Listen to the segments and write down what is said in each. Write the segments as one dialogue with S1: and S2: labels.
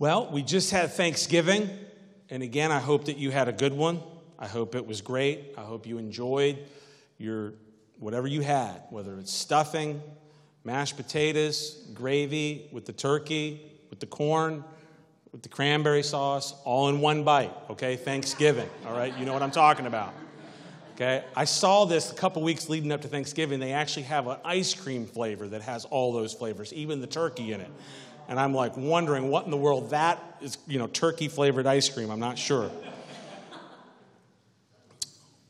S1: Well, we just had Thanksgiving, and again, I hope that you had a good one. I hope it was great. I hope you enjoyed your whatever you had, whether it's stuffing, mashed potatoes, gravy with the turkey, with the corn, with the cranberry sauce, all in one bite, okay? Thanksgiving, all right? You know what I'm talking about. Okay? I saw this a couple weeks leading up to Thanksgiving. They actually have an ice cream flavor that has all those flavors, even the turkey in it. And I'm like wondering what in the world that is, you know, turkey flavored ice cream. I'm not sure.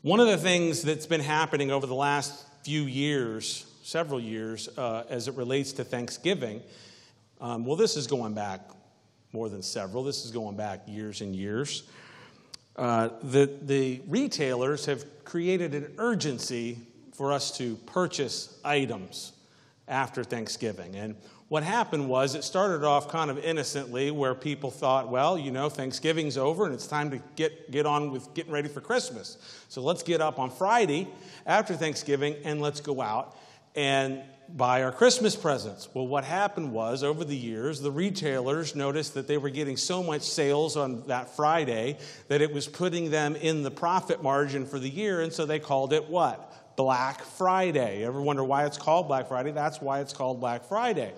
S1: One of the things that's been happening over the last few years, several years, uh, as it relates to Thanksgiving, um, well, this is going back more than several, this is going back years and years. Uh, the, the retailers have created an urgency for us to purchase items after Thanksgiving. And what happened was it started off kind of innocently where people thought, well, you know, Thanksgiving's over and it's time to get, get on with getting ready for Christmas. So let's get up on Friday after Thanksgiving and let's go out and buy our Christmas presents. Well, what happened was over the years, the retailers noticed that they were getting so much sales on that Friday that it was putting them in the profit margin for the year, and so they called it what? Black Friday. Ever wonder why it's called Black Friday? That's why it's called Black Friday.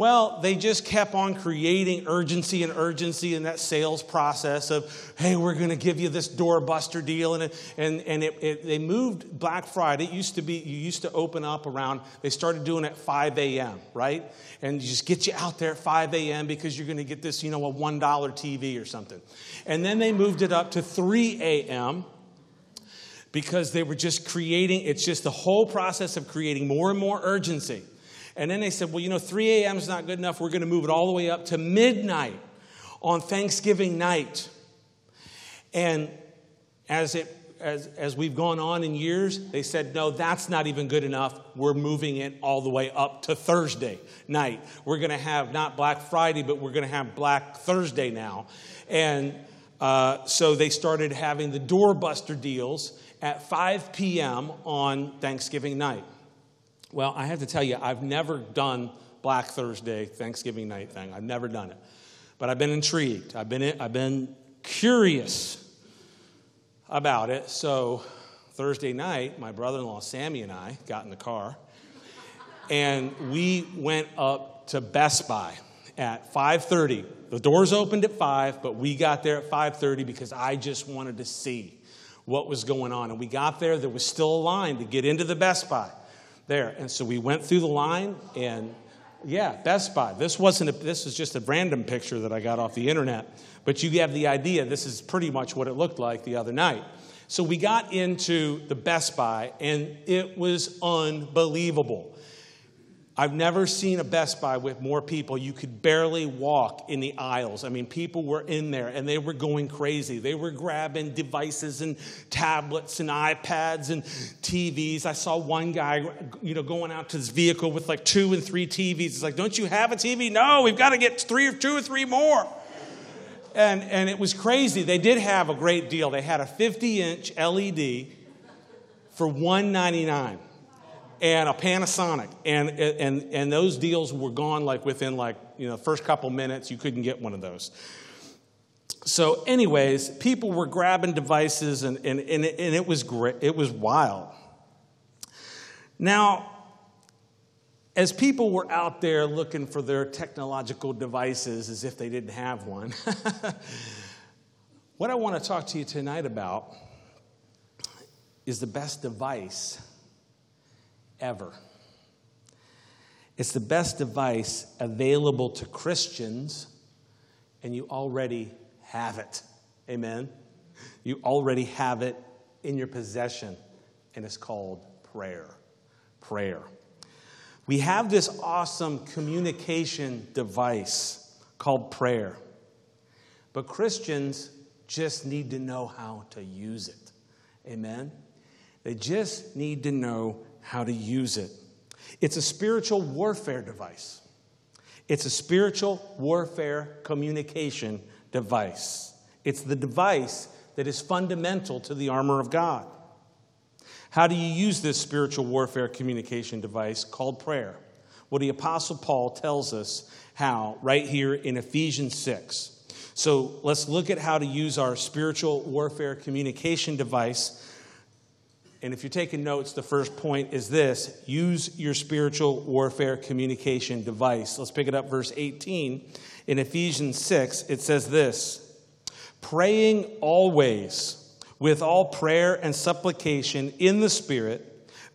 S1: Well, they just kept on creating urgency and urgency in that sales process of, hey, we're going to give you this doorbuster deal. And, and, and it, it, they moved Black Friday. It used to be, you used to open up around, they started doing it at 5 a.m., right? And you just get you out there at 5 a.m. because you're going to get this, you know, a $1 TV or something. And then they moved it up to 3 a.m because they were just creating, it's just the whole process of creating more and more urgency. And then they said, well, you know, 3 a.m. is not good enough. We're going to move it all the way up to midnight on Thanksgiving night. And as, it, as, as we've gone on in years, they said, no, that's not even good enough. We're moving it all the way up to Thursday night. We're going to have not Black Friday, but we're going to have Black Thursday now. And uh, so they started having the doorbuster deals at 5 p.m. on Thanksgiving night. Well, I have to tell you, I've never done Black Thursday, Thanksgiving night thing. I've never done it. But I've been intrigued. I've been, I've been curious about it. So Thursday night, my brother in law Sammy and I got in the car and we went up to Best Buy at 5:30. The doors opened at 5, but we got there at 5:30 because I just wanted to see what was going on. And we got there, there was still a line to get into the Best Buy there. And so we went through the line and yeah, Best Buy. This wasn't a, this is just a random picture that I got off the internet, but you have the idea. This is pretty much what it looked like the other night. So we got into the Best Buy and it was unbelievable. I've never seen a Best Buy with more people. You could barely walk in the aisles. I mean, people were in there and they were going crazy. They were grabbing devices and tablets and iPads and TVs. I saw one guy, you know, going out to his vehicle with like two and three TVs. He's like, "Don't you have a TV?" No, we've got to get three or two or three more. And and it was crazy. They did have a great deal. They had a 50-inch LED for 199 and a Panasonic. And, and, and those deals were gone like within like, you know, the first couple minutes, you couldn't get one of those. So, anyways, people were grabbing devices and, and, and, it, and it was great. It was wild. Now, as people were out there looking for their technological devices as if they didn't have one, what I want to talk to you tonight about is the best device ever. It's the best device available to Christians, and you already have it. Amen? You already have it in your possession, and it's called prayer. Prayer. We have this awesome communication device called prayer, but Christians just need to know how to use it. Amen? They just need to know how to use it. It's a spiritual warfare device. It's a spiritual warfare communication device. It's the device that is fundamental to the armor of God. How do you use this spiritual warfare communication device called prayer? Well, the Apostle Paul tells us how right here in Ephesians 6. So let's look at how to use our spiritual warfare communication device. And if you're taking notes, the first point is this use your spiritual warfare communication device. Let's pick it up, verse 18. In Ephesians 6, it says this praying always with all prayer and supplication in the Spirit,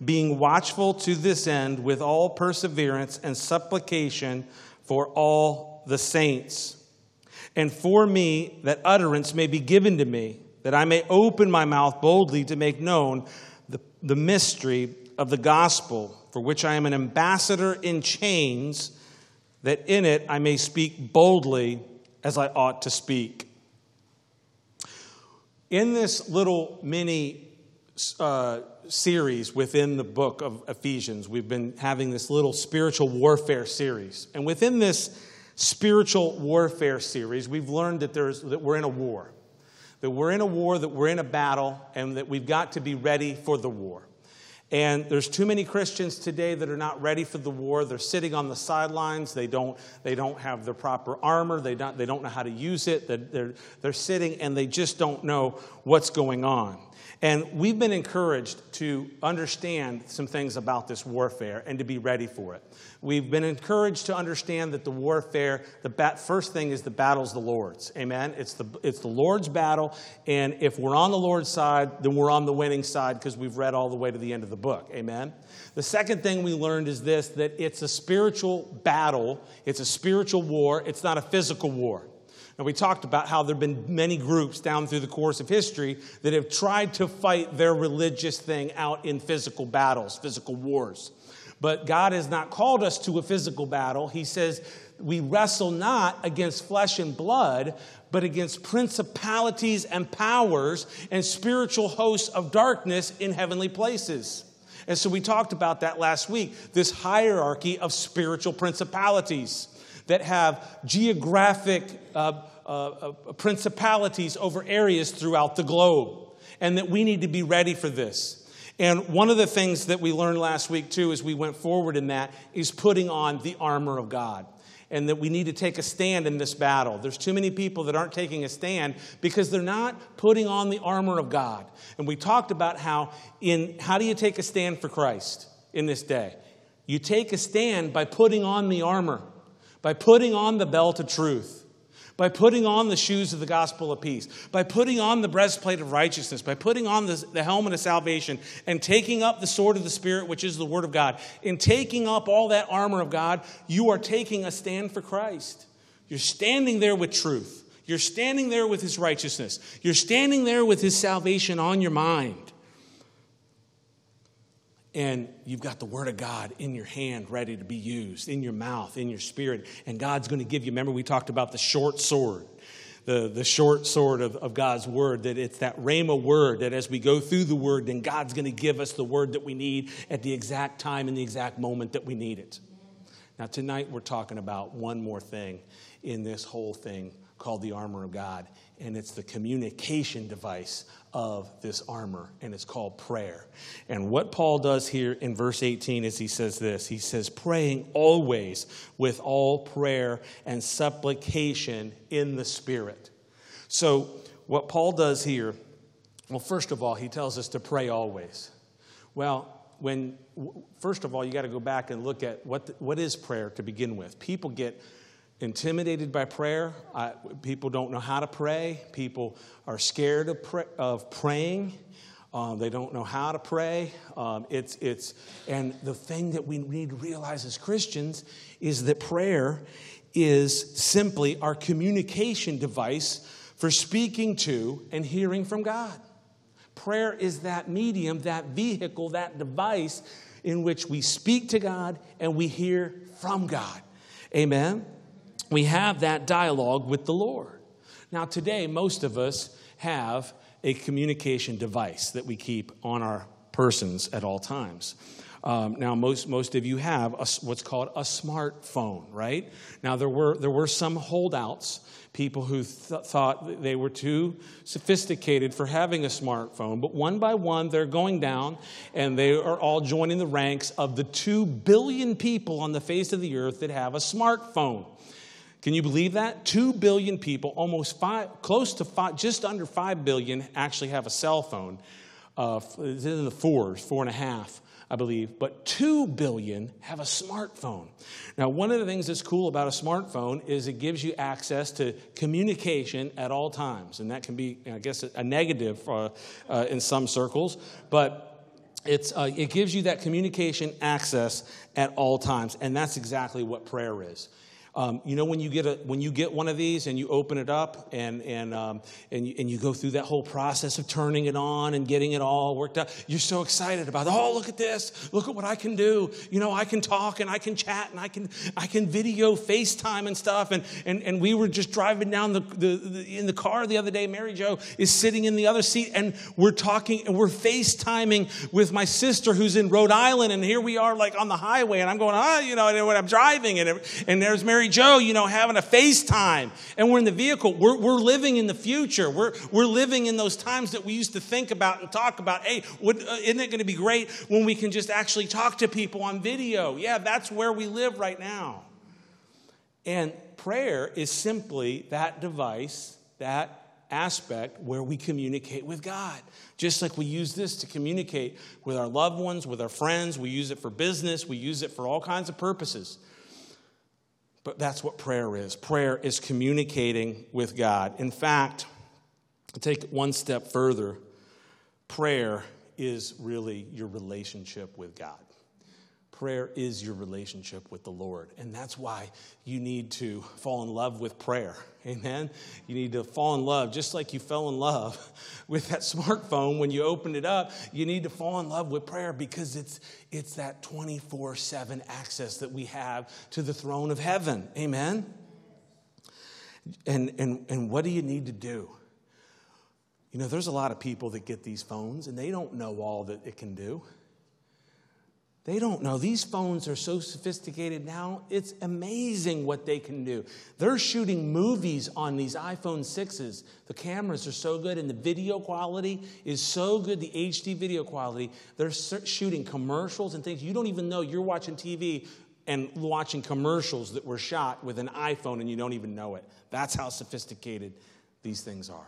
S1: being watchful to this end with all perseverance and supplication for all the saints. And for me, that utterance may be given to me, that I may open my mouth boldly to make known the, mystery of the gospel, for which I am an ambassador in chains, that in it I may speak boldly as I ought to speak. In this little mini uh, series within the book of Ephesians, we've been having this little spiritual warfare series. And within this spiritual warfare series, we've learned that, there's, that we're in a war. That we're in a war, that we're in a battle, and that we've got to be ready for the war. And there's too many Christians today that are not ready for the war. They're sitting on the sidelines. They don't, they don't have the proper armor. They don't, they don't know how to use it. They're, they're, they're sitting and they just don't know what's going on. And we've been encouraged to understand some things about this warfare and to be ready for it. We've been encouraged to understand that the warfare, the bat, first thing is the battle's the Lord's. Amen. It's the it's the Lord's battle, and if we're on the Lord's side, then we're on the winning side because we've read all the way to the end of the book. Amen. The second thing we learned is this: that it's a spiritual battle. It's a spiritual war. It's not a physical war. And we talked about how there have been many groups down through the course of history that have tried to fight their religious thing out in physical battles, physical wars. But God has not called us to a physical battle. He says, We wrestle not against flesh and blood, but against principalities and powers and spiritual hosts of darkness in heavenly places. And so we talked about that last week this hierarchy of spiritual principalities that have geographic uh, uh, uh, principalities over areas throughout the globe, and that we need to be ready for this. And one of the things that we learned last week, too, as we went forward in that, is putting on the armor of God. And that we need to take a stand in this battle. There's too many people that aren't taking a stand because they're not putting on the armor of God. And we talked about how in how do you take a stand for Christ in this day? You take a stand by putting on the armor by putting on the belt of truth, by putting on the shoes of the gospel of peace, by putting on the breastplate of righteousness, by putting on the, the helmet of salvation, and taking up the sword of the Spirit, which is the word of God. In taking up all that armor of God, you are taking a stand for Christ. You're standing there with truth. You're standing there with his righteousness. You're standing there with his salvation on your mind and you've got the Word of God in your hand ready to be used, in your mouth, in your spirit, and God's going to give you. Remember, we talked about the short sword, the, the short sword of, of God's Word, that it's that Rhema word that as we go through the Word, then God's going to give us the Word that we need at the exact time and the exact moment that we need it. Now, tonight we're talking about one more thing in this whole thing called the armor of God, and it's the communication device of this armor, and it's called prayer. And what Paul does here in verse 18 is he says this He says, praying always with all prayer and supplication in the Spirit. So, what Paul does here, well, first of all, he tells us to pray always. Well, when first of all, you got to go back and look at what, what is prayer to begin with. People get intimidated by prayer. I, people don't know how to pray. People are scared of, pray, of praying. Um, they don't know how to pray. Um, it's, it's, and the thing that we need to realize as Christians is that prayer is simply our communication device for speaking to and hearing from God. Prayer is that medium, that vehicle, that device in which we speak to God and we hear from God. Amen? We have that dialogue with the Lord. Now, today, most of us have a communication device that we keep on our persons at all times. Um, now, most, most of you have a, what's called a smartphone, right? Now, there were, there were some holdouts, people who th- thought they were too sophisticated for having a smartphone. But one by one, they're going down, and they are all joining the ranks of the 2 billion people on the face of the earth that have a smartphone. Can you believe that? 2 billion people, almost five, close to five, just under 5 billion, actually have a cell phone. Uh, it's in the fours, four and a half. I believe, but 2 billion have a smartphone. Now, one of the things that's cool about a smartphone is it gives you access to communication at all times. And that can be, I guess, a negative uh, uh, in some circles, but uh, it gives you that communication access at all times. And that's exactly what prayer is. Um, you know, when you, get a, when you get one of these and you open it up and, and, um, and, you, and you go through that whole process of turning it on and getting it all worked out, you're so excited about, oh, look at this. Look at what I can do. You know, I can talk and I can chat and I can, I can video FaceTime and stuff. And, and, and we were just driving down the, the, the, in the car the other day. Mary Jo is sitting in the other seat and we're talking and we're FaceTiming with my sister who's in Rhode Island. And here we are like on the highway and I'm going, ah, you know, and I'm driving and, and there's Mary Mary Jo, you know, having a FaceTime, and we're in the vehicle. We're, we're living in the future. We're, we're living in those times that we used to think about and talk about. Hey, uh, isn't it going to be great when we can just actually talk to people on video? Yeah, that's where we live right now. And prayer is simply that device, that aspect where we communicate with God. Just like we use this to communicate with our loved ones, with our friends, we use it for business, we use it for all kinds of purposes. But that's what prayer is. Prayer is communicating with God. In fact, take one step further, prayer is really your relationship with God. Prayer is your relationship with the Lord. And that's why you need to fall in love with prayer. Amen. You need to fall in love, just like you fell in love with that smartphone when you opened it up. You need to fall in love with prayer because it's, it's that 24 7 access that we have to the throne of heaven. Amen. And, and, and what do you need to do? You know, there's a lot of people that get these phones and they don't know all that it can do. They don't know. These phones are so sophisticated now, it's amazing what they can do. They're shooting movies on these iPhone 6s. The cameras are so good, and the video quality is so good the HD video quality. They're shooting commercials and things. You don't even know you're watching TV and watching commercials that were shot with an iPhone, and you don't even know it. That's how sophisticated these things are.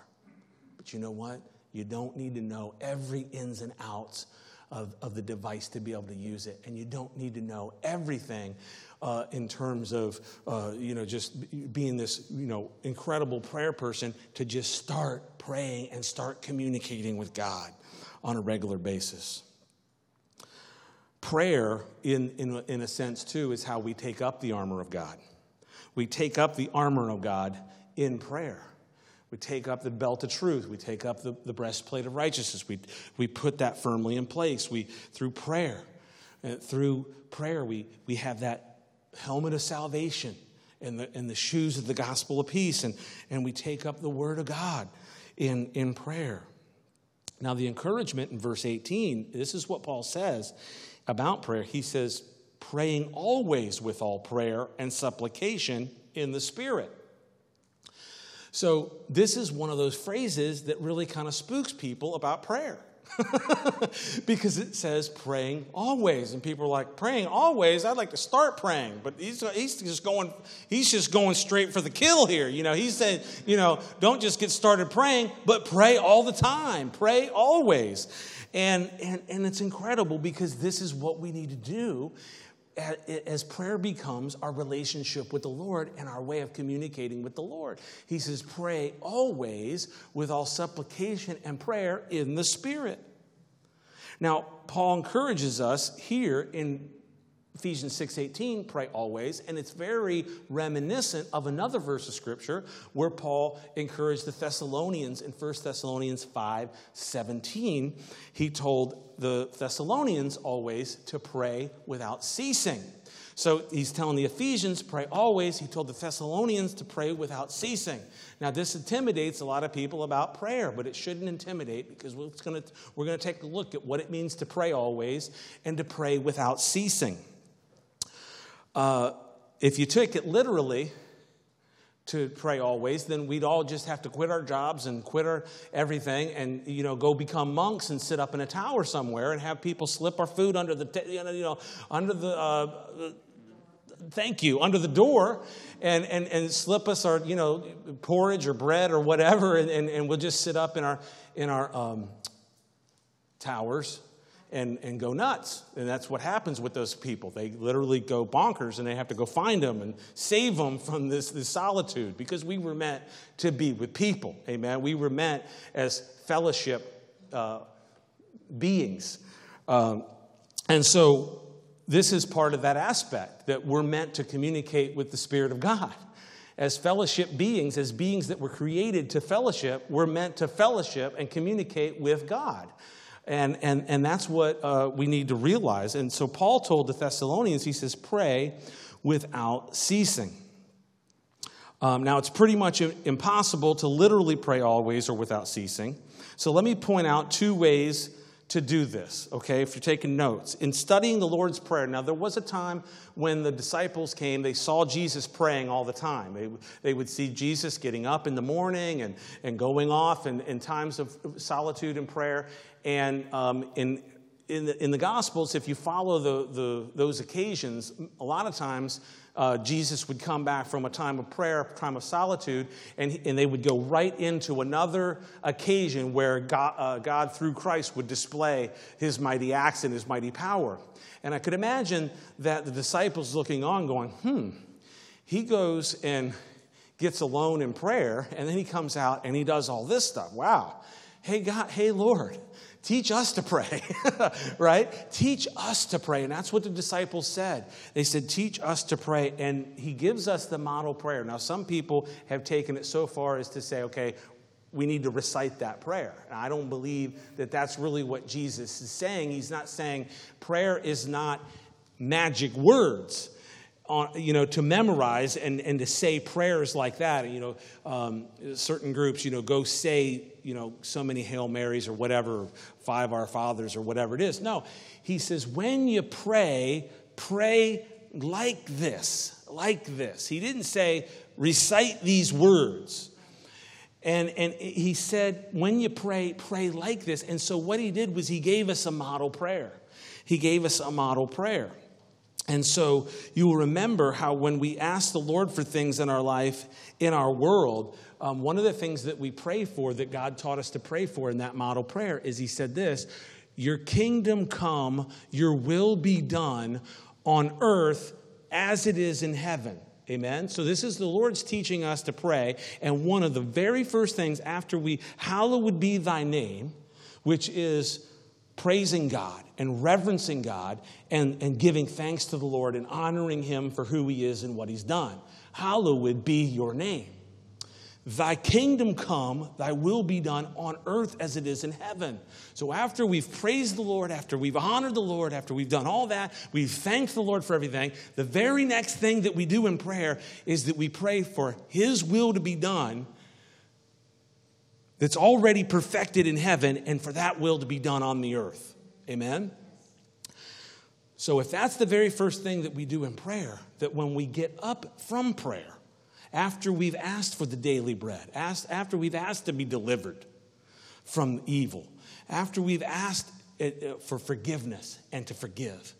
S1: But you know what? You don't need to know every ins and outs of, of the device to be able to use it. And you don't need to know everything uh, in terms of, uh, you know, just being this, you know, incredible prayer person to just start praying and start communicating with God on a regular basis. Prayer, in, in, in a sense, too, is how we take up the armor of God. We take up the armor of God in prayer. We take up the belt of truth. We take up the, the breastplate of righteousness. We, we put that firmly in place. We, through prayer, uh, through prayer, we, we have that helmet of salvation and the, and the shoes of the gospel of peace. And, and we take up the word of God in, in prayer. Now, the encouragement in verse 18, this is what Paul says about prayer. He says, praying always with all prayer and supplication in the Spirit. So, this is one of those phrases that really kind of spooks people about prayer. because it says praying always and people are like praying always? I'd like to start praying but he's, he's just going he's just going straight for the kill here you know? He's saying you know don't just get started praying but pray all the time. Pray always. And and, and it's incredible because this is what we need to do as prayer becomes our relationship with the Lord and our way of communicating with the Lord. He says, Pray always with all supplication and prayer in the Spirit. Now, Paul encourages us here in Ephesians 6:18, pray always, and it's very reminiscent of another verse of scripture where Paul encouraged the Thessalonians in 1 Thessalonians 5:17. He told the Thessalonians always to pray without ceasing. So he's telling the Ephesians, pray always. He told the Thessalonians to pray without ceasing. Now, this intimidates a lot of people about prayer, but it shouldn't intimidate because we're going to, take a look at what it means to pray always and to pray without ceasing. Uh, if you took it literally, to pray always, then we'd all just have to quit our jobs and quit our everything and you know go become monks and sit up in a tower somewhere and have people slip our food under the know, you know under the uh, thank you under the door and, and, and slip us our you know porridge or bread or whatever and, and, and we'll just sit up in our in our um, towers and, and go nuts. And that's what happens with those people. They literally go bonkers and they have to go find them and save them from this, this solitude because we were meant to be with people. Amen. We were meant as fellowship uh, beings. Um, and so this is part of that aspect that we're meant to communicate with the Spirit of God. As fellowship beings, as beings that were created to fellowship, we're meant to fellowship and communicate with God. And, and, and that's what uh, we need to realize. And so Paul told the Thessalonians, he says, pray without ceasing. Um, now, it's pretty much impossible to literally pray always or without ceasing. So let me point out two ways to do this, okay, if you're taking notes. In studying the Lord's Prayer, now there was a time when the disciples came, they saw Jesus praying all the time. They, they would see Jesus getting up in the morning and, and going off in, in times of solitude and prayer. And um, in, in, the, in the Gospels, if you follow the, the, those occasions, a lot of times uh, Jesus would come back from a time of prayer, a time of solitude, and, and they would go right into another occasion where God, uh, God, through Christ, would display his mighty acts and his mighty power. And I could imagine that the disciples looking on, going, hmm, he goes and gets alone in prayer, and then he comes out and he does all this stuff. Wow. Hey, God, hey, Lord, Teach us to pray, right? Teach us to pray. And that's what the disciples said. They said, Teach us to pray. And he gives us the model prayer. Now, some people have taken it so far as to say, okay, we need to recite that prayer. And I don't believe that that's really what Jesus is saying. He's not saying prayer is not magic words on, you know, to memorize and, and to say prayers like that. You know, um, certain groups, you know, go say, you know, so many Hail Marys or whatever, five Our Fathers or whatever it is. No, he says, when you pray, pray like this, like this. He didn't say, recite these words. And, and he said, when you pray, pray like this. And so what he did was he gave us a model prayer. He gave us a model prayer. And so you will remember how when we ask the Lord for things in our life, in our world, um, one of the things that we pray for, that God taught us to pray for in that model prayer, is He said this Your kingdom come, your will be done on earth as it is in heaven. Amen. So, this is the Lord's teaching us to pray. And one of the very first things after we, hallowed be thy name, which is praising God and reverencing God and, and giving thanks to the Lord and honoring Him for who He is and what He's done. Hallowed be your name. Thy kingdom come, thy will be done on earth as it is in heaven. So, after we've praised the Lord, after we've honored the Lord, after we've done all that, we've thanked the Lord for everything, the very next thing that we do in prayer is that we pray for His will to be done that's already perfected in heaven and for that will to be done on the earth. Amen? So, if that's the very first thing that we do in prayer, that when we get up from prayer, after we've asked for the daily bread, asked, after we've asked to be delivered from evil, after we've asked uh, for forgiveness and to forgive,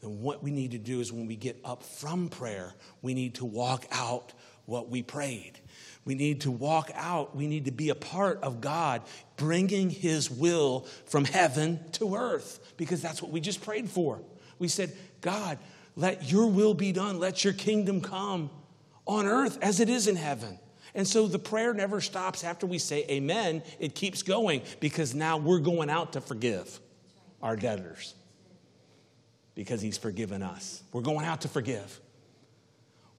S1: then what we need to do is when we get up from prayer, we need to walk out what we prayed. We need to walk out. We need to be a part of God bringing His will from heaven to earth because that's what we just prayed for. We said, God, let your will be done. Let your kingdom come on earth as it is in heaven. And so the prayer never stops after we say amen. It keeps going because now we're going out to forgive our debtors because he's forgiven us. We're going out to forgive.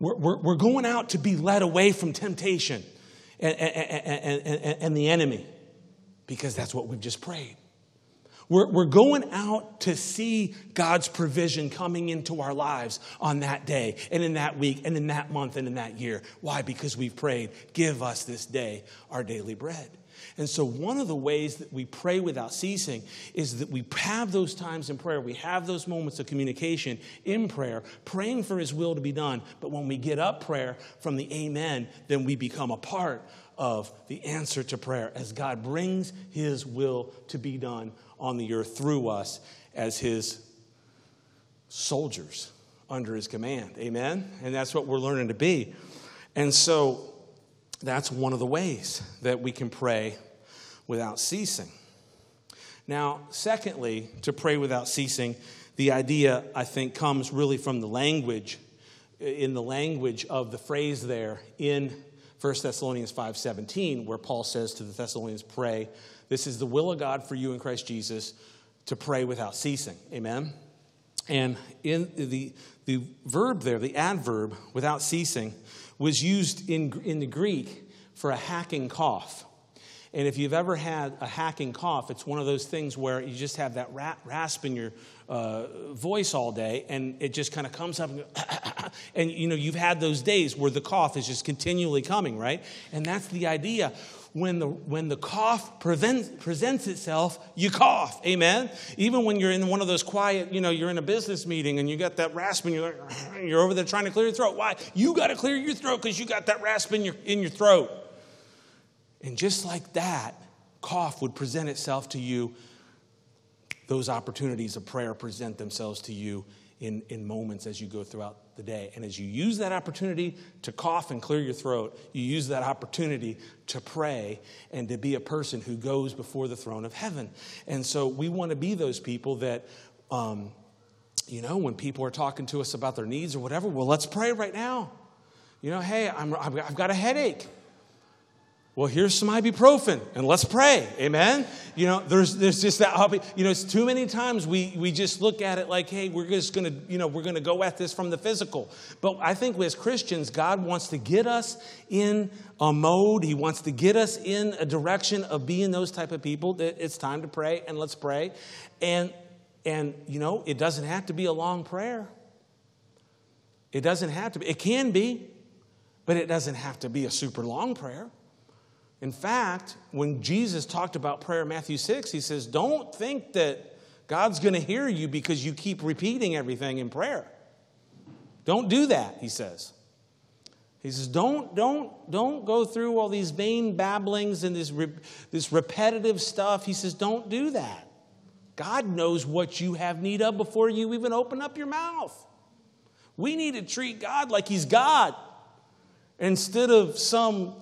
S1: We're, we're, we're going out to be led away from temptation and, and, and, and the enemy because that's what we've just prayed. We're, we're going out to see God's provision coming into our lives on that day and in that week and in that month and in that year. Why? Because we've prayed, give us this day our daily bread. And so, one of the ways that we pray without ceasing is that we have those times in prayer. We have those moments of communication in prayer, praying for His will to be done. But when we get up prayer from the Amen, then we become a part of the answer to prayer as God brings His will to be done on the earth through us as His soldiers under His command. Amen? And that's what we're learning to be. And so, that's one of the ways that we can pray without ceasing. Now, secondly, to pray without ceasing, the idea, I think, comes really from the language, in the language of the phrase there in 1 Thessalonians 5:17, where Paul says to the Thessalonians, pray. This is the will of God for you in Christ Jesus to pray without ceasing. Amen. And in the, the verb there, the adverb, without ceasing, was used in, in the Greek for a hacking cough. And if you've ever had a hacking cough, it's one of those things where you just have that rasp in your uh, voice all day, and it just kind of comes up, and, and you know you've had those days where the cough is just continually coming, right? And that's the idea. When the when the cough presents itself, you cough. Amen. Even when you're in one of those quiet, you know, you're in a business meeting and you got that rasp, and you're like, you're over there trying to clear your throat. Why? You got to clear your throat because you got that rasp in your in your throat. And just like that, cough would present itself to you. Those opportunities of prayer present themselves to you in, in moments as you go throughout the day. And as you use that opportunity to cough and clear your throat, you use that opportunity to pray and to be a person who goes before the throne of heaven. And so we want to be those people that, um, you know, when people are talking to us about their needs or whatever, well, let's pray right now. You know, hey, I'm, I've got a headache. Well, here's some ibuprofen and let's pray. Amen. You know, there's there's just that you know, it's too many times we we just look at it like, hey, we're just gonna, you know, we're gonna go at this from the physical. But I think as Christians, God wants to get us in a mode, He wants to get us in a direction of being those type of people that it's time to pray and let's pray. And and you know, it doesn't have to be a long prayer. It doesn't have to be, it can be, but it doesn't have to be a super long prayer. In fact, when Jesus talked about prayer in Matthew 6, he says, Don't think that God's going to hear you because you keep repeating everything in prayer. Don't do that, he says. He says, don't, don't, don't go through all these vain babblings and this, re- this repetitive stuff. He says, don't do that. God knows what you have need of before you even open up your mouth. We need to treat God like He's God instead of some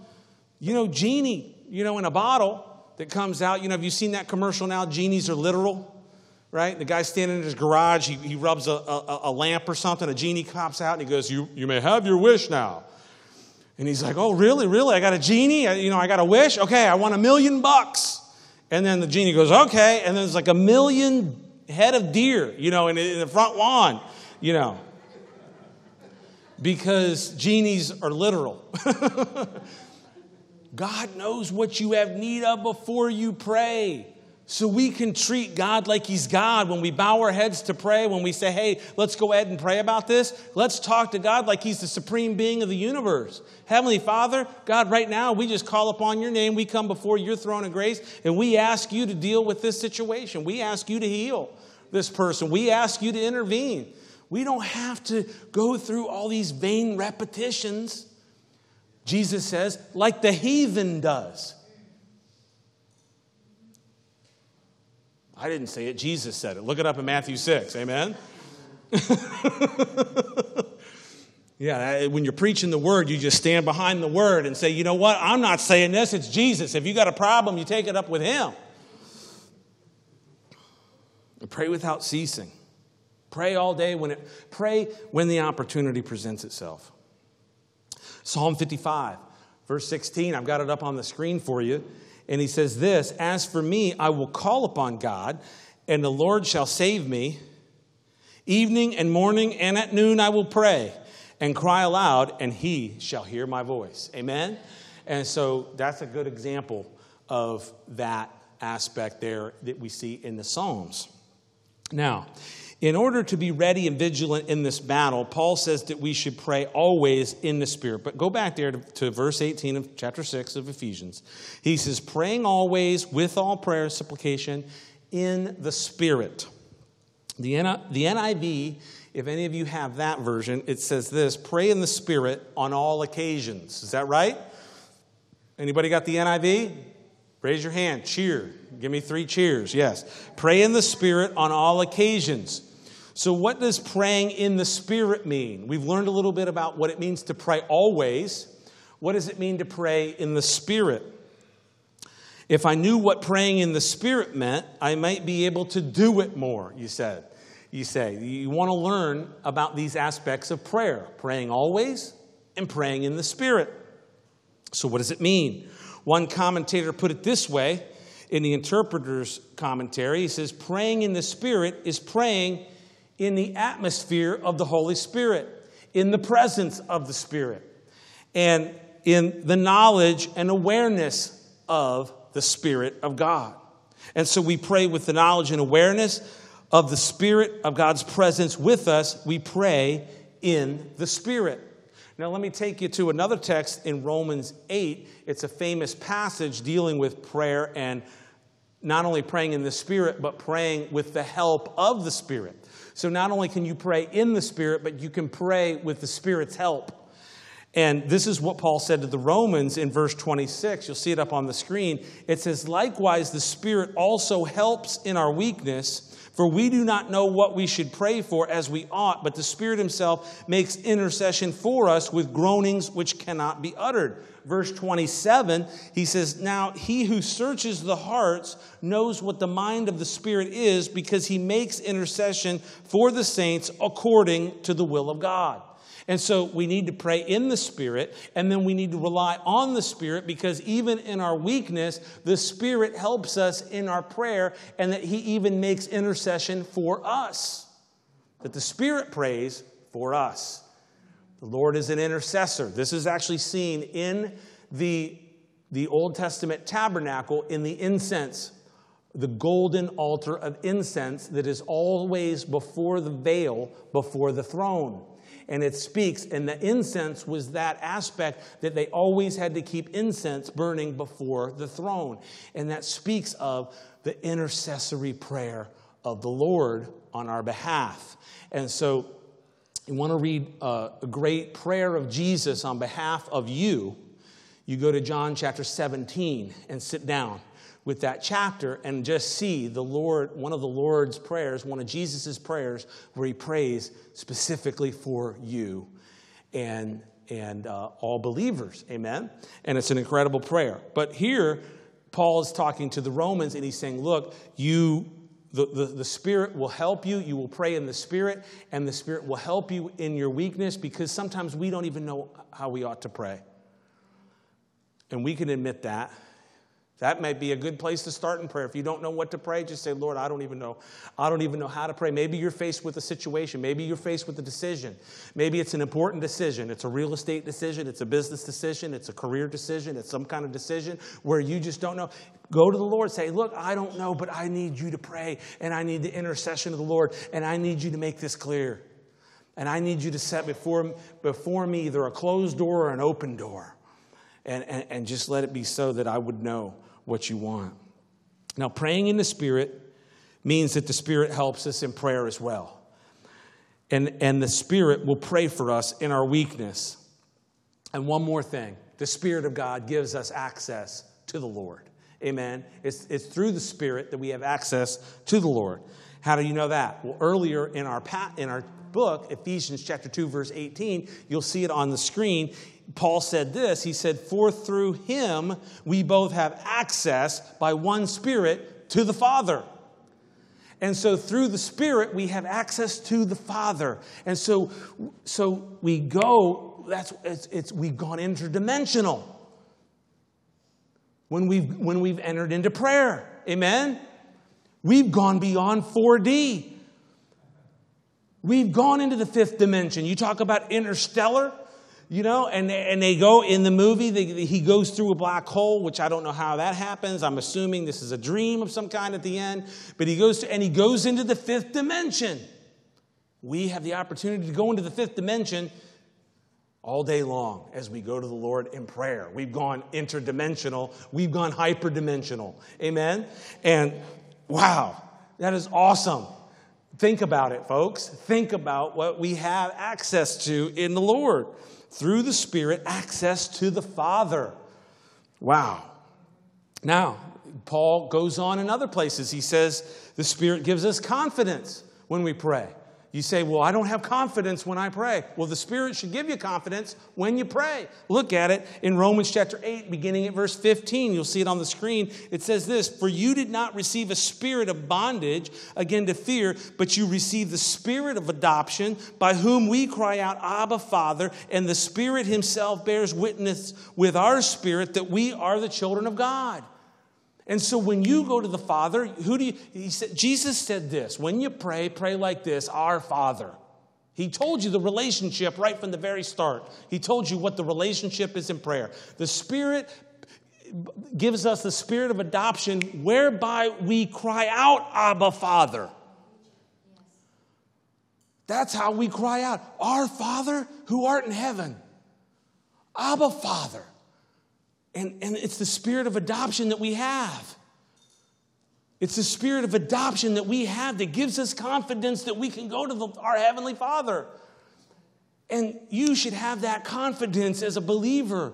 S1: you know, genie, you know, in a bottle that comes out. You know, have you seen that commercial now? Genies are literal, right? The guy's standing in his garage, he, he rubs a, a, a lamp or something, a genie pops out, and he goes, you, you may have your wish now. And he's like, Oh, really? Really? I got a genie? I, you know, I got a wish? Okay, I want a million bucks. And then the genie goes, Okay. And then there's like a million head of deer, you know, in, in the front lawn, you know. Because genies are literal. God knows what you have need of before you pray. So we can treat God like He's God. When we bow our heads to pray, when we say, hey, let's go ahead and pray about this, let's talk to God like He's the supreme being of the universe. Heavenly Father, God, right now, we just call upon your name. We come before your throne of grace and we ask you to deal with this situation. We ask you to heal this person. We ask you to intervene. We don't have to go through all these vain repetitions. Jesus says, like the heathen does. I didn't say it, Jesus said it. Look it up in Matthew 6. Amen? yeah, when you're preaching the word, you just stand behind the word and say, you know what? I'm not saying this, it's Jesus. If you got a problem, you take it up with him. Pray without ceasing. Pray all day when it pray when the opportunity presents itself. Psalm 55, verse 16, I've got it up on the screen for you. And he says this As for me, I will call upon God, and the Lord shall save me. Evening and morning and at noon I will pray and cry aloud, and he shall hear my voice. Amen? And so that's a good example of that aspect there that we see in the Psalms. Now, in order to be ready and vigilant in this battle, Paul says that we should pray always in the Spirit. But go back there to, to, verse 18 of chapter 6 of Ephesians. He says, praying always with all prayer and supplication in the Spirit. The, the NIV, if any of you have that version, it says this pray in the Spirit on all occasions. Is that right? Anybody got the NIV? Raise your hand. Cheer. Give me three cheers. Yes. Pray in the Spirit on all occasions. So, what does praying in the Spirit mean? We've learned a little bit about what it means to pray always. What does it mean to pray in the Spirit? If I knew what praying in the Spirit meant, I might be able to do it more, you said. You say. You want to learn about these aspects of prayer praying always and praying in the Spirit. So, what does it mean? One commentator put it this way in the interpreter's commentary. He says, Praying in the Spirit is praying in the atmosphere of the Holy Spirit, in the presence of the Spirit, and in the knowledge and awareness of the Spirit of God. And so we pray with the knowledge and awareness of the Spirit of God's presence with us. We pray in the Spirit. Now, let me take you to another text in Romans 8. It's a famous passage dealing with prayer and not only praying in the Spirit, but praying with the help of the Spirit. So not only can you pray in the Spirit, but you can pray with the Spirit's help. And this is what Paul said to the Romans in verse 26. You'll see it up on the screen. It says, Likewise, the Spirit also helps in our weakness, for we do not know what we should pray for as we ought, but the Spirit Himself makes intercession for us with groanings which cannot be uttered verse 27, he says, Now he who searches the hearts knows what the mind of the Spirit is because he makes intercession for the saints according to the will of God. And so we need to pray in the Spirit, and then we need to rely on the Spirit because even in our weakness, the Spirit helps us in our prayer, and that He even makes intercession for us. That the Spirit prays for us. The Lord is an intercessor. This is actually seen in the, the Old Testament tabernacle in the incense, the golden altar of incense that is always before the veil, before the throne. And it speaks, and the incense was that aspect that they always had to keep incense burning before the throne. And that speaks of the intercessory prayer of the Lord on our behalf. And so you want to read uh, a great prayer of Jesus on behalf of you, you go to John chapter 17 and sit down with that chapter and just see the Lord, one of the Lord's prayers, one of Jesus' prayers, where he prays specifically for you and, and uh, all believers. Amen? And it's an incredible prayer. But here, Paul is talking to the Romans and he's saying, Look, you the, the, the, Spirit will help you. You will pray in the Spirit, and the Spirit will help you in your weakness because sometimes we don't even know how we ought to pray. And we can admit that. That may be a good place to start in prayer. If you don't know what to pray, just say, Lord, I don't even know. I don't even know how to pray. Maybe you're faced with a situation. Maybe you're faced with a decision. Maybe it's an important decision. It's a real estate decision. It's a business decision. It's a career decision. It's some kind of decision where you just don't know. Go to the Lord. Say, Look, I don't know, but I need you to pray. And I need the intercession of the Lord. And I need you to make this clear. And I need you to set before, before me either a closed door or an open door. And, and, and just let it be so that I would know what you want. Now, praying in the Spirit means that the Spirit helps us in prayer as well. And, and the Spirit will pray for us in our weakness. And one more thing the Spirit of God gives us access to the Lord. Amen. It's, it's through the Spirit that we have access to the Lord. How do you know that? Well, earlier in our, in our book, Ephesians chapter 2, verse 18, you'll see it on the screen. Paul said this He said, For through him we both have access by one Spirit to the Father. And so through the Spirit, we have access to the Father. And so, so we go, that's, it's, it's, we've gone interdimensional when we've, when we've entered into prayer. Amen? We've gone beyond 4D. We've gone into the fifth dimension. You talk about interstellar. You know, and, and they go in the movie, they, he goes through a black hole, which I don't know how that happens. I'm assuming this is a dream of some kind at the end. But he goes to, and he goes into the fifth dimension. We have the opportunity to go into the fifth dimension all day long as we go to the Lord in prayer. We've gone interdimensional, we've gone hyperdimensional. Amen? And wow, that is awesome. Think about it, folks. Think about what we have access to in the Lord through the Spirit, access to the Father. Wow. Now, Paul goes on in other places. He says the Spirit gives us confidence when we pray. You say, Well, I don't have confidence when I pray. Well, the Spirit should give you confidence when you pray. Look at it in Romans chapter 8, beginning at verse 15. You'll see it on the screen. It says this For you did not receive a spirit of bondage, again to fear, but you received the spirit of adoption, by whom we cry out, Abba, Father, and the Spirit Himself bears witness with our spirit that we are the children of God. And so when you go to the Father, who do you, he said, Jesus said this when you pray, pray like this Our Father. He told you the relationship right from the very start. He told you what the relationship is in prayer. The Spirit gives us the spirit of adoption whereby we cry out, Abba, Father. That's how we cry out, Our Father who art in heaven. Abba, Father. And, and it's the spirit of adoption that we have. It's the spirit of adoption that we have that gives us confidence that we can go to the, our Heavenly Father. And you should have that confidence as a believer.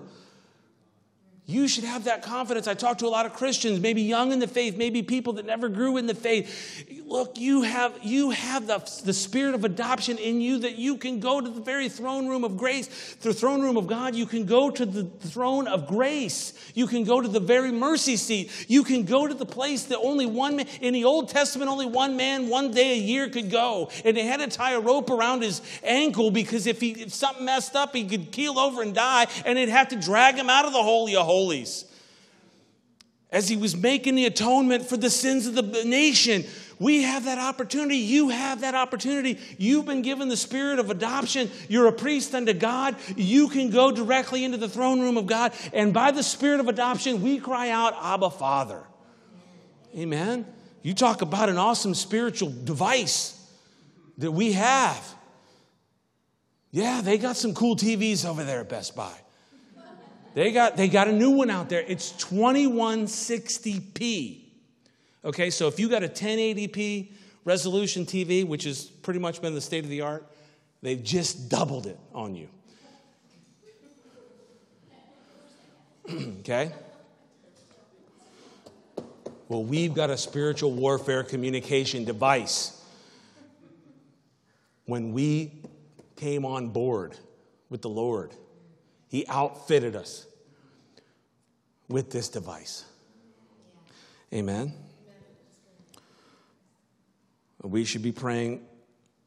S1: You should have that confidence. I talk to a lot of Christians, maybe young in the faith, maybe people that never grew in the faith. Look, you have, you have the, the spirit of adoption in you that you can go to the very throne room of grace, the throne room of God. You can go to the throne of grace. You can go to the very mercy seat. You can go to the place that only one man, in the Old Testament, only one man one day a year could go. And they had to tie a rope around his ankle because if, he, if something messed up, he could keel over and die, and they'd have to drag him out of the Holy of Holies. As he was making the atonement for the sins of the nation, we have that opportunity. You have that opportunity. You've been given the spirit of adoption. You're a priest unto God. You can go directly into the throne room of God. And by the spirit of adoption, we cry out, Abba, Father. Amen. You talk about an awesome spiritual device that we have. Yeah, they got some cool TVs over there at Best Buy. They got, they got a new one out there. It's 2160p. Okay, so if you got a 1080p resolution TV, which has pretty much been the state of the art, they've just doubled it on you. okay? Well, we've got a spiritual warfare communication device. When we came on board with the Lord, He outfitted us with this device. Amen. We should be praying,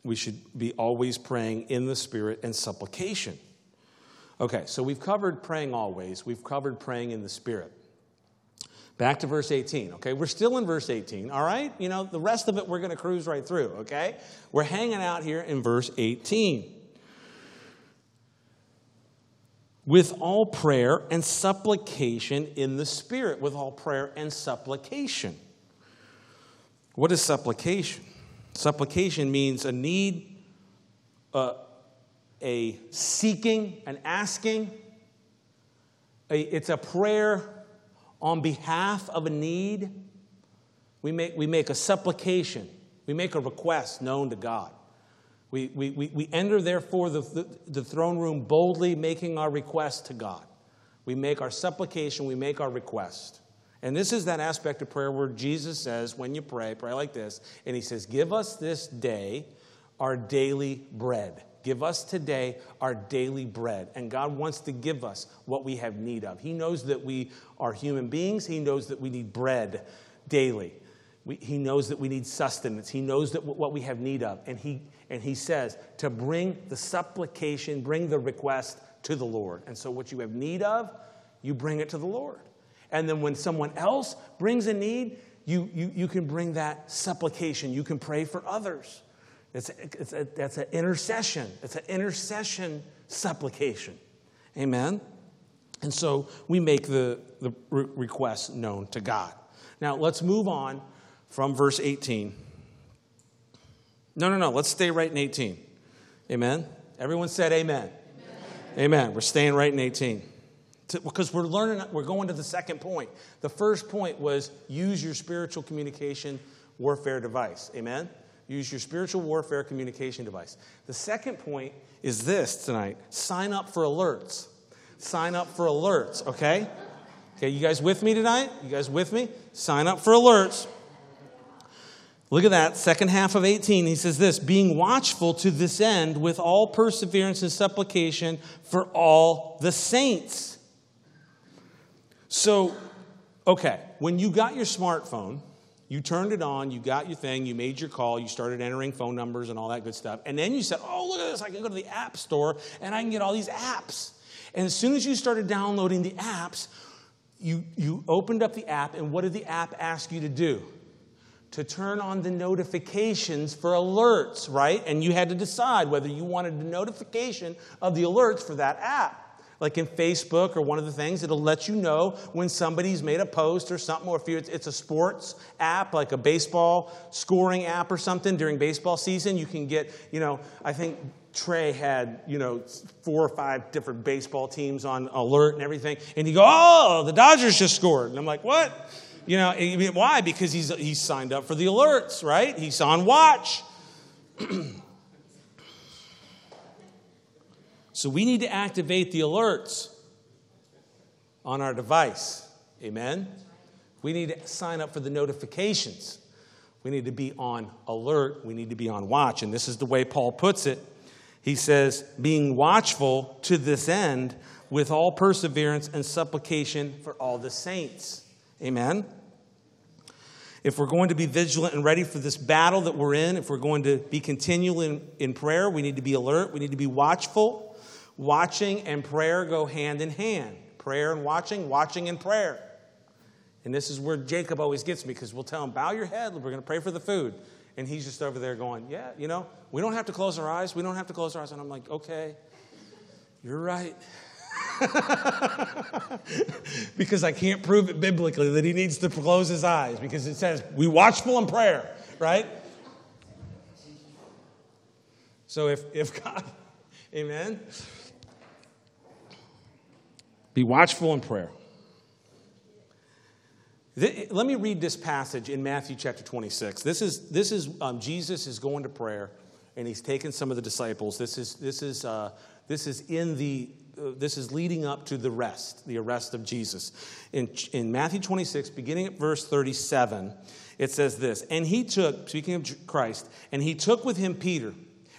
S1: we should be always praying in the Spirit and supplication. Okay, so we've covered praying always, we've covered praying in the Spirit. Back to verse 18, okay? We're still in verse 18, all right? You know, the rest of it we're going to cruise right through, okay? We're hanging out here in verse 18. With all prayer and supplication in the Spirit, with all prayer and supplication. What is supplication? Supplication means a need, uh, a seeking, an asking. A, it's a prayer on behalf of a need. We make, we make a supplication, we make a request known to God. We, we, we, enter, therefore, the, the, the throne room boldly, making our request to God. We make our supplication, we make our request. And this is that aspect of prayer where Jesus says, when you pray, pray like this. And he says, Give us this day our daily bread. Give us today our daily bread. And God wants to give us what we have need of. He knows that we are human beings, He knows that we need bread daily. We, he knows that we need sustenance. He knows that what we have need of. And he, and he says to bring the supplication, bring the request to the Lord. And so, what you have need of, you bring it to the Lord. And then when someone else brings a need, you, you, you can bring that supplication. You can pray for others. It's, it's a, that's an intercession. It's an intercession supplication. Amen? And so we make the, the re- request known to God. Now let's move on from verse 18. No, no, no. Let's stay right in 18. Amen? Everyone said amen. Amen. amen. We're staying right in 18 because we're learning, we're going to the second point. The first point was use your spiritual communication warfare device. Amen? Use your spiritual warfare communication device. The second point is this tonight sign up for alerts. Sign up for alerts, okay? Okay, you guys with me tonight? You guys with me? Sign up for alerts. Look at that, second half of 18. He says this being watchful to this end with all perseverance and supplication for all the saints. So, okay, when you got your smartphone, you turned it on, you got your thing, you made your call, you started entering phone numbers and all that good stuff. And then you said, oh, look at this, I can go to the App Store and I can get all these apps. And as soon as you started downloading the apps, you, you opened up the app, and what did the app ask you to do? To turn on the notifications for alerts, right? And you had to decide whether you wanted a notification of the alerts for that app like in Facebook or one of the things, it'll let you know when somebody's made a post or something, or if it's a sports app, like a baseball scoring app or something during baseball season, you can get, you know, I think Trey had, you know, four or five different baseball teams on alert and everything. And you go, oh, the Dodgers just scored. And I'm like, what? You know, why? Because he's, he's signed up for the alerts, right? He's on watch. So we need to activate the alerts on our device. Amen? We need to sign up for the notifications. We need to be on alert. We need to be on watch. And this is the way Paul puts it. He says, being watchful to this end with all perseverance and supplication for all the saints. Amen? If we're going to be vigilant and ready for this battle that we're in, if we're going to be continual in, in prayer, we need to be alert, we need to be watchful. Watching and prayer go hand in hand. Prayer and watching, watching and prayer. And this is where Jacob always gets me because we'll tell him, bow your head, we're going to pray for the food. And he's just over there going, yeah, you know, we don't have to close our eyes. We don't have to close our eyes. And I'm like, okay, you're right. because I can't prove it biblically that he needs to close his eyes because it says, we watchful in prayer, right? So if, if God, amen. Be watchful in prayer. Let me read this passage in Matthew chapter 26. This is, this is um, Jesus is going to prayer, and he's taken some of the disciples. This is, this is, uh, this is in the uh, this is leading up to the rest, the arrest of Jesus. In, in Matthew 26, beginning at verse 37, it says this And he took, speaking of Christ, and he took with him Peter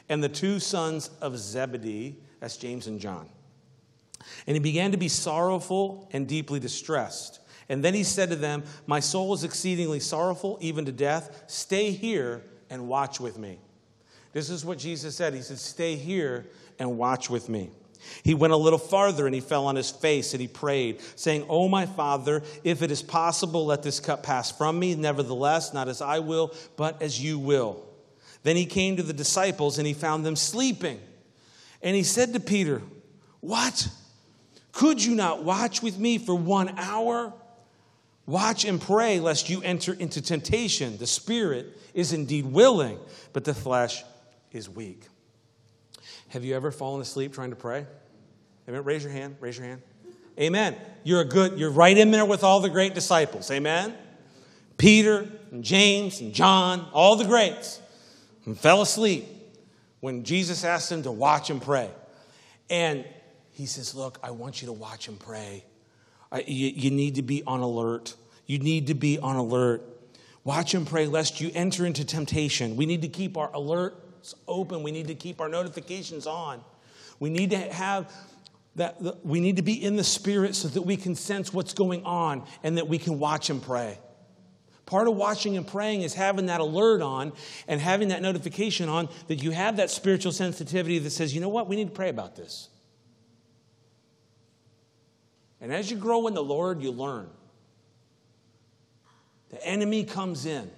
S1: and the two sons of Zebedee, that's James and John and he began to be sorrowful and deeply distressed. And then he said to them, My soul is exceedingly sorrowful, even to death. Stay here and watch with me. This is what Jesus said. He said, Stay here and watch with me. He went a little farther and he fell on his face and he prayed, saying, Oh, my Father, if it is possible, let this cup pass from me. Nevertheless, not as I will, but as you will. Then he came to the disciples and he found them sleeping. And he said to Peter, What? Could you not watch with me for one hour? Watch and pray lest you enter into temptation. The spirit is indeed willing, but the flesh is weak. Have you ever fallen asleep trying to pray? Amen. Raise your hand. Raise your hand. Amen. You're a good, you're right in there with all the great disciples. Amen. Peter and James and John, all the greats, and fell asleep when Jesus asked them to watch and pray. And he says, Look, I want you to watch and pray. I, you, you need to be on alert. You need to be on alert. Watch and pray lest you enter into temptation. We need to keep our alerts open. We need to keep our notifications on. We need to have that, we need to be in the spirit so that we can sense what's going on and that we can watch and pray. Part of watching and praying is having that alert on and having that notification on that you have that spiritual sensitivity that says, you know what, we need to pray about this. And as you grow in the Lord, you learn. The enemy comes in.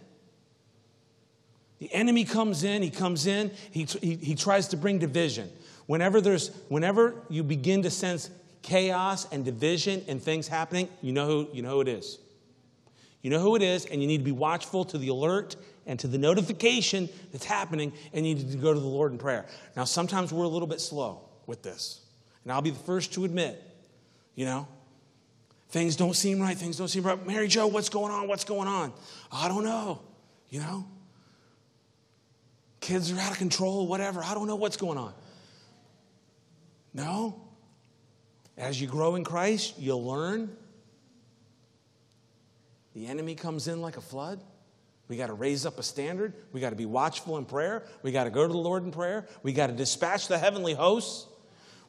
S1: The enemy comes in, he comes in, he, he, he tries to bring division. Whenever, there's, whenever you begin to sense chaos and division and things happening, you know who, you know who it is. You know who it is, and you need to be watchful to the alert and to the notification that's happening, and you need to go to the Lord in prayer. Now, sometimes we're a little bit slow with this. And I'll be the first to admit, you know, things don't seem right, things don't seem right. Mary Jo, what's going on? What's going on? I don't know, you know. Kids are out of control, whatever. I don't know what's going on. No. As you grow in Christ, you'll learn. The enemy comes in like a flood. We got to raise up a standard. We got to be watchful in prayer. We got to go to the Lord in prayer. We got to dispatch the heavenly hosts.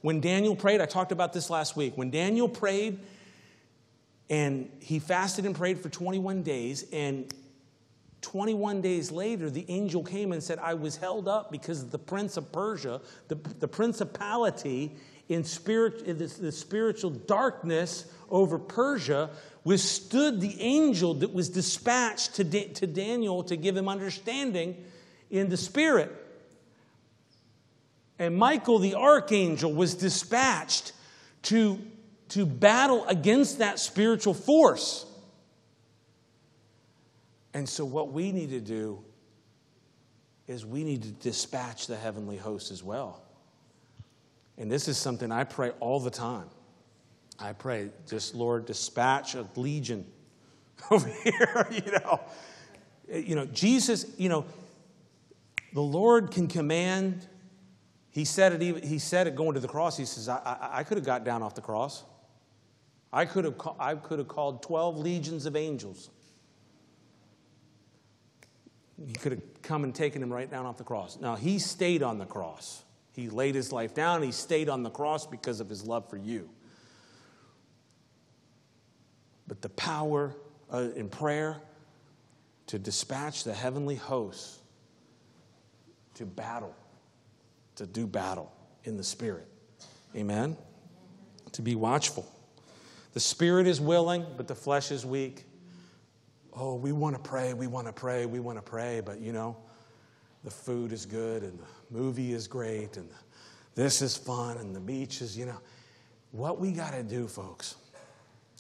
S1: When Daniel prayed, I talked about this last week. When Daniel prayed and he fasted and prayed for 21 days, and 21 days later, the angel came and said, I was held up because the prince of Persia, the, the principality in, spirit, in the, the spiritual darkness over Persia, withstood the angel that was dispatched to, da- to Daniel to give him understanding in the spirit. And Michael the archangel was dispatched to, to battle against that spiritual force. And so, what we need to do is we need to dispatch the heavenly host as well. And this is something I pray all the time. I pray, just Lord, dispatch a legion over here, you know. You know, Jesus, you know, the Lord can command. He said it, even, he said it going to the cross. He says, I, I, I could have got down off the cross. I could, have, I could have called 12 legions of angels. He could have come and taken him right down off the cross. Now, he stayed on the cross. He laid his life down. He stayed on the cross because of his love for you. But the power uh, in prayer to dispatch the heavenly hosts to battle, to do battle in the spirit. Amen? To be watchful. The spirit is willing, but the flesh is weak. Oh, we want to pray, we want to pray, we want to pray, but you know, the food is good and the movie is great and this is fun and the beach is, you know. What we got to do, folks,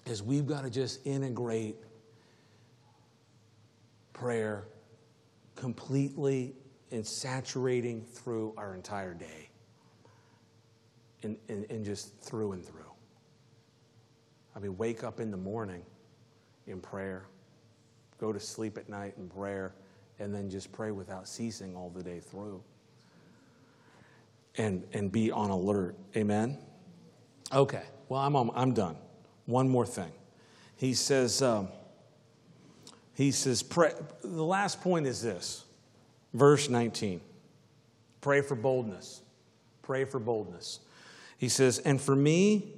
S1: is we've got to just integrate prayer completely and saturating through our entire day and, and, and just through and through. I mean, wake up in the morning in prayer, go to sleep at night in prayer, and then just pray without ceasing all the day through. And, and be on alert. Amen? Okay, well, I'm, on, I'm done. One more thing. He says, um, he says, pray, the last point is this, verse 19. Pray for boldness. Pray for boldness. He says, and for me,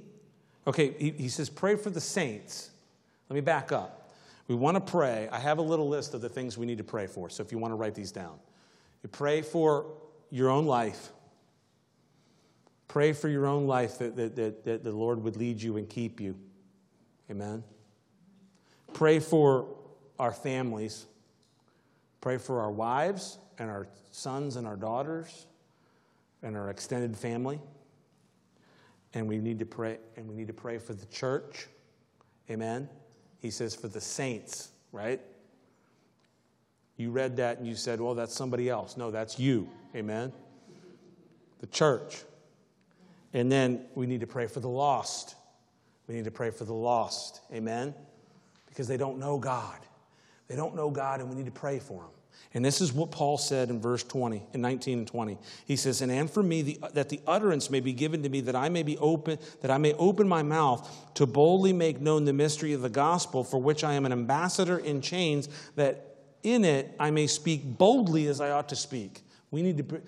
S1: okay, he, he says, pray for the saints. Let me back up. We want to pray. I have a little list of the things we need to pray for. So if you want to write these down, you pray for your own life. Pray for your own life that, that, that, that the Lord would lead you and keep you. Amen. Pray for our families. Pray for our wives and our sons and our daughters and our extended family. And we need to pray and we need to pray for the church. Amen. He says for the saints, right? You read that and you said, "Well, that's somebody else." No, that's you. Amen. The church. And then we need to pray for the lost. We need to pray for the lost. Amen? Because they don't know God. They don't know God, and we need to pray for them. And this is what Paul said in verse 20, in 19 and 20. He says, And and for me, the, that the utterance may be given to me, that I may be open, that I may open my mouth to boldly make known the mystery of the gospel, for which I am an ambassador in chains, that in it I may speak boldly as I ought to speak. We need to,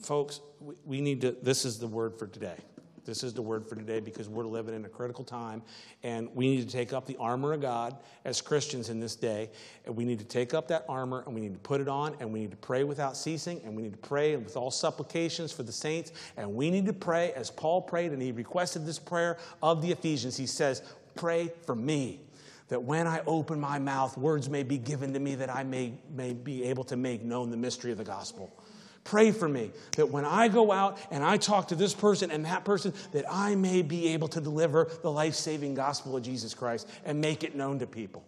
S1: folks, we need to, this is the word for today. This is the word for today because we're living in a critical time and we need to take up the armor of God as Christians in this day. And we need to take up that armor and we need to put it on and we need to pray without ceasing and we need to pray with all supplications for the saints. And we need to pray as Paul prayed and he requested this prayer of the Ephesians. He says, Pray for me that when I open my mouth, words may be given to me that I may, may be able to make known the mystery of the gospel. Pray for me that when I go out and I talk to this person and that person, that I may be able to deliver the life saving gospel of Jesus Christ and make it known to people.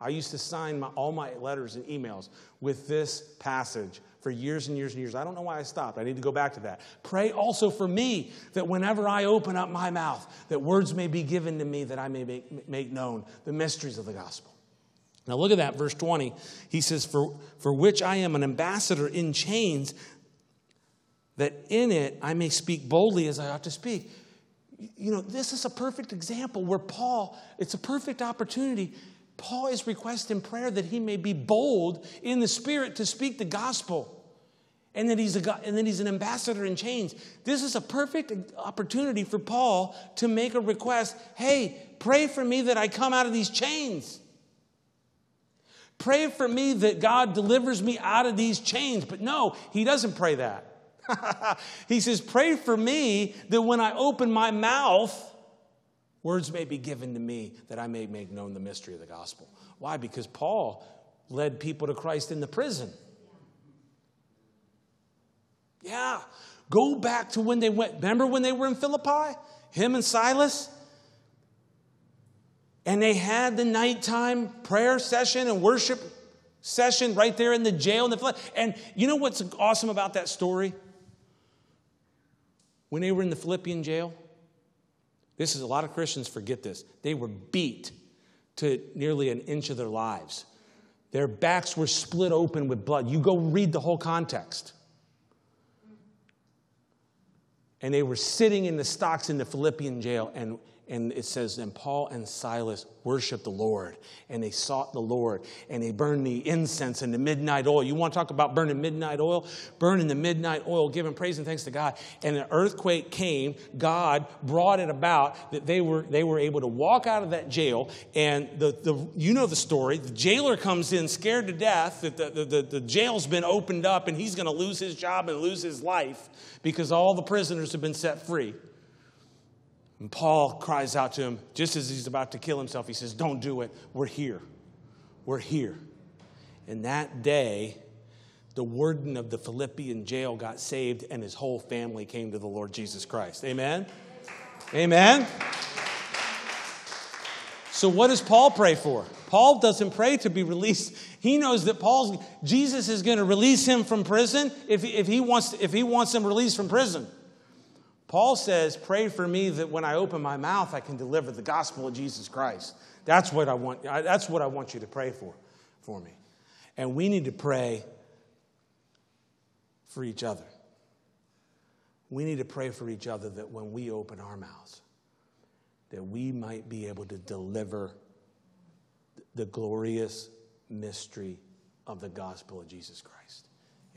S1: I used to sign my, all my letters and emails with this passage for years and years and years. I don't know why I stopped. I need to go back to that. Pray also for me that whenever I open up my mouth, that words may be given to me that I may make, make known the mysteries of the gospel. Now look at that, verse 20. He says, for, for which I am an ambassador in chains, that in it I may speak boldly as I ought to speak. You know, this is a perfect example where Paul, it's a perfect opportunity. Paul is requesting prayer that he may be bold in the spirit to speak the gospel. And that, he's a, and that he's an ambassador in chains. This is a perfect opportunity for Paul to make a request hey, pray for me that I come out of these chains. Pray for me that God delivers me out of these chains. But no, he doesn't pray that. he says, Pray for me that when I open my mouth, words may be given to me that I may make known the mystery of the gospel. Why? Because Paul led people to Christ in the prison. Yeah. Go back to when they went. Remember when they were in Philippi? Him and Silas? And they had the nighttime prayer session and worship session right there in the jail in the and you know what's awesome about that story when they were in the Philippian jail, this is a lot of Christians forget this. They were beat to nearly an inch of their lives. Their backs were split open with blood. You go read the whole context. And they were sitting in the stocks in the Philippian jail, and and it says, and Paul and Silas worshiped the Lord, and they sought the Lord, and they burned the incense and the midnight oil. You want to talk about burning midnight oil? Burning the midnight oil, giving praise and thanks to God. And an earthquake came. God brought it about that they were, they were able to walk out of that jail. And the, the, you know the story. The jailer comes in scared to death that the, the, the, the jail's been opened up and he's going to lose his job and lose his life because all the prisoners have been set free. And Paul cries out to him just as he's about to kill himself. He says, Don't do it. We're here. We're here. And that day, the warden of the Philippian jail got saved and his whole family came to the Lord Jesus Christ. Amen? Amen? So, what does Paul pray for? Paul doesn't pray to be released. He knows that Paul's, Jesus is going to release him from prison if, if, he wants, if he wants him released from prison. Paul says, Pray for me that when I open my mouth, I can deliver the gospel of Jesus Christ. That's what I want, that's what I want you to pray for, for me. And we need to pray for each other. We need to pray for each other that when we open our mouths, that we might be able to deliver the glorious mystery of the gospel of Jesus Christ.